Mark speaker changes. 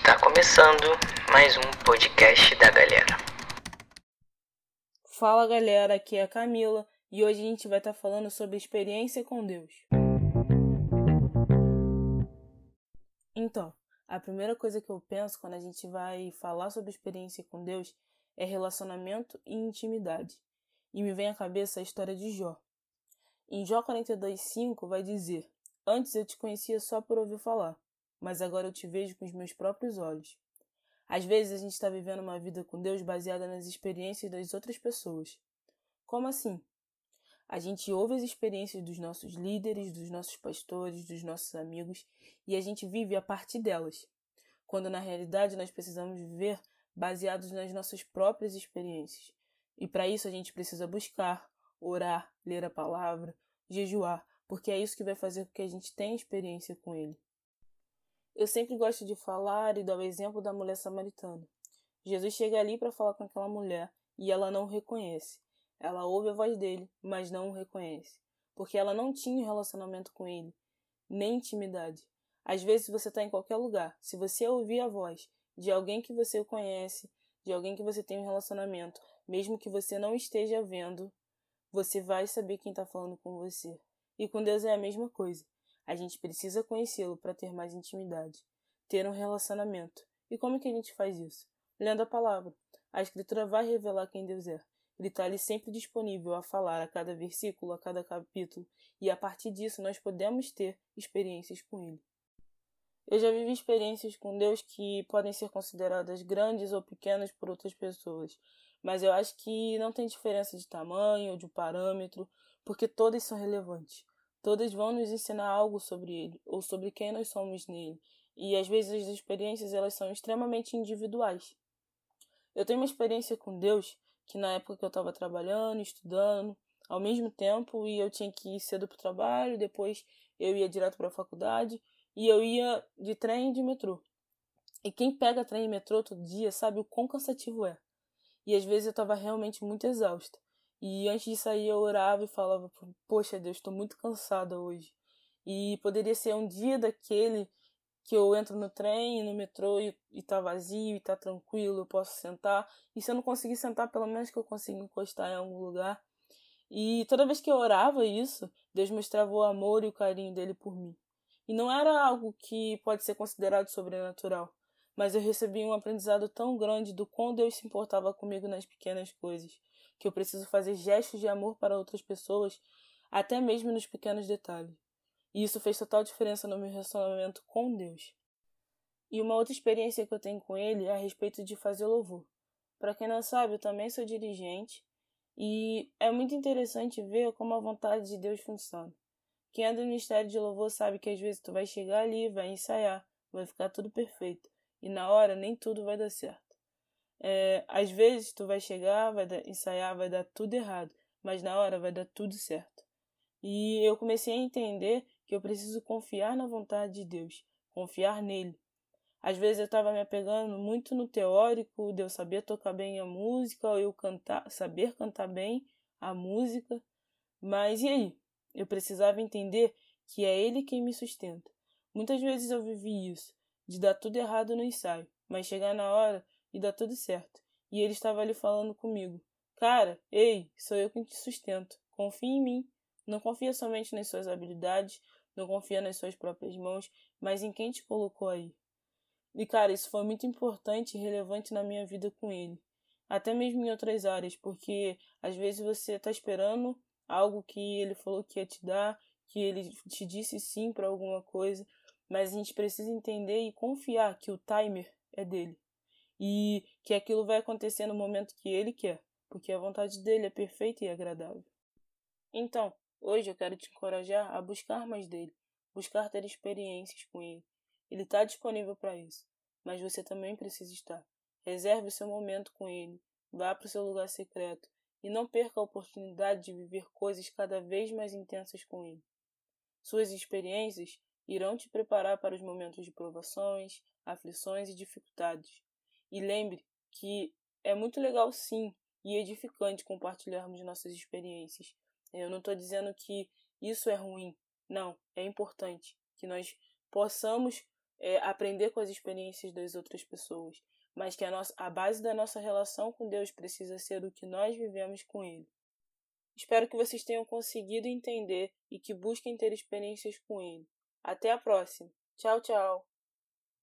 Speaker 1: Está começando mais um podcast da galera.
Speaker 2: Fala galera, aqui é a Camila e hoje a gente vai estar falando sobre experiência com Deus. Então, a primeira coisa que eu penso quando a gente vai falar sobre experiência com Deus é relacionamento e intimidade. E me vem à cabeça a história de Jó. Em Jó 42:5 vai dizer: Antes eu te conhecia só por ouvir falar, mas agora eu te vejo com os meus próprios olhos. Às vezes a gente está vivendo uma vida com Deus baseada nas experiências das outras pessoas. Como assim? A gente ouve as experiências dos nossos líderes, dos nossos pastores, dos nossos amigos e a gente vive a partir delas, quando na realidade nós precisamos viver baseados nas nossas próprias experiências. E para isso a gente precisa buscar, orar, ler a palavra, jejuar, porque é isso que vai fazer com que a gente tenha experiência com Ele. Eu sempre gosto de falar e dar o exemplo da mulher samaritana. Jesus chega ali para falar com aquela mulher e ela não o reconhece. Ela ouve a voz dele, mas não o reconhece, porque ela não tinha um relacionamento com ele, nem intimidade. Às vezes você está em qualquer lugar. Se você ouvir a voz de alguém que você conhece, de alguém que você tem um relacionamento, mesmo que você não esteja vendo, você vai saber quem está falando com você. E com Deus é a mesma coisa. A gente precisa conhecê-lo para ter mais intimidade, ter um relacionamento. E como que a gente faz isso? Lendo a palavra. A escritura vai revelar quem Deus é. Ele está ali sempre disponível a falar a cada versículo, a cada capítulo, e a partir disso nós podemos ter experiências com Ele. Eu já vivi experiências com Deus que podem ser consideradas grandes ou pequenas por outras pessoas, mas eu acho que não tem diferença de tamanho ou de parâmetro, porque todas são relevantes. Todas vão nos ensinar algo sobre ele ou sobre quem nós somos nele. E às vezes as experiências elas são extremamente individuais. Eu tenho uma experiência com Deus que na época que eu estava trabalhando, estudando, ao mesmo tempo, e eu tinha que ir cedo para o trabalho, depois eu ia direto para a faculdade, e eu ia de trem e de metrô. E quem pega trem e metrô todo dia sabe o quão cansativo é. E às vezes eu estava realmente muito exausta. E antes de sair eu orava e falava: Poxa, Deus, estou muito cansada hoje. E poderia ser um dia daquele que eu entro no trem, no metrô e, e tá vazio e tá tranquilo, eu posso sentar. E se eu não conseguir sentar, pelo menos que eu consiga encostar em algum lugar. E toda vez que eu orava isso, Deus mostrava o amor e o carinho dele por mim. E não era algo que pode ser considerado sobrenatural, mas eu recebi um aprendizado tão grande do quão Deus se importava comigo nas pequenas coisas que eu preciso fazer gestos de amor para outras pessoas, até mesmo nos pequenos detalhes. E isso fez total diferença no meu relacionamento com Deus. E uma outra experiência que eu tenho com ele é a respeito de fazer louvor. Para quem não sabe, eu também sou dirigente e é muito interessante ver como a vontade de Deus funciona. Quem é do ministério de louvor sabe que às vezes tu vai chegar ali, vai ensaiar, vai ficar tudo perfeito e na hora nem tudo vai dar certo. É, às vezes tu vai chegar, vai dar, ensaiar, vai dar tudo errado, mas na hora vai dar tudo certo. E eu comecei a entender que eu preciso confiar na vontade de Deus, confiar nele. Às vezes eu estava me apegando muito no teórico, de eu saber tocar bem a música, ou eu cantar, saber cantar bem a música, mas e aí? Eu precisava entender que é ele quem me sustenta. Muitas vezes eu vivi isso, de dar tudo errado no ensaio, mas chegar na hora e dá tudo certo. E ele estava ali falando comigo: Cara, ei, sou eu quem te sustento. Confia em mim. Não confia somente nas suas habilidades, não confia nas suas próprias mãos, mas em quem te colocou aí. E cara, isso foi muito importante e relevante na minha vida com ele. Até mesmo em outras áreas, porque às vezes você está esperando algo que ele falou que ia te dar, que ele te disse sim para alguma coisa, mas a gente precisa entender e confiar que o timer é dele e que aquilo vai acontecer no momento que ele quer, porque a vontade dele é perfeita e agradável. Então, hoje eu quero te encorajar a buscar mais dele, buscar ter experiências com ele. Ele está disponível para isso, mas você também precisa estar. Reserve o seu momento com ele, vá para o seu lugar secreto e não perca a oportunidade de viver coisas cada vez mais intensas com ele. Suas experiências irão te preparar para os momentos de provações, aflições e dificuldades. E lembre que é muito legal sim e edificante compartilharmos nossas experiências. Eu não estou dizendo que isso é ruim. Não, é importante que nós possamos é, aprender com as experiências das outras pessoas, mas que a, nossa, a base da nossa relação com Deus precisa ser o que nós vivemos com Ele. Espero que vocês tenham conseguido entender e que busquem ter experiências com Ele. Até a próxima. Tchau, tchau.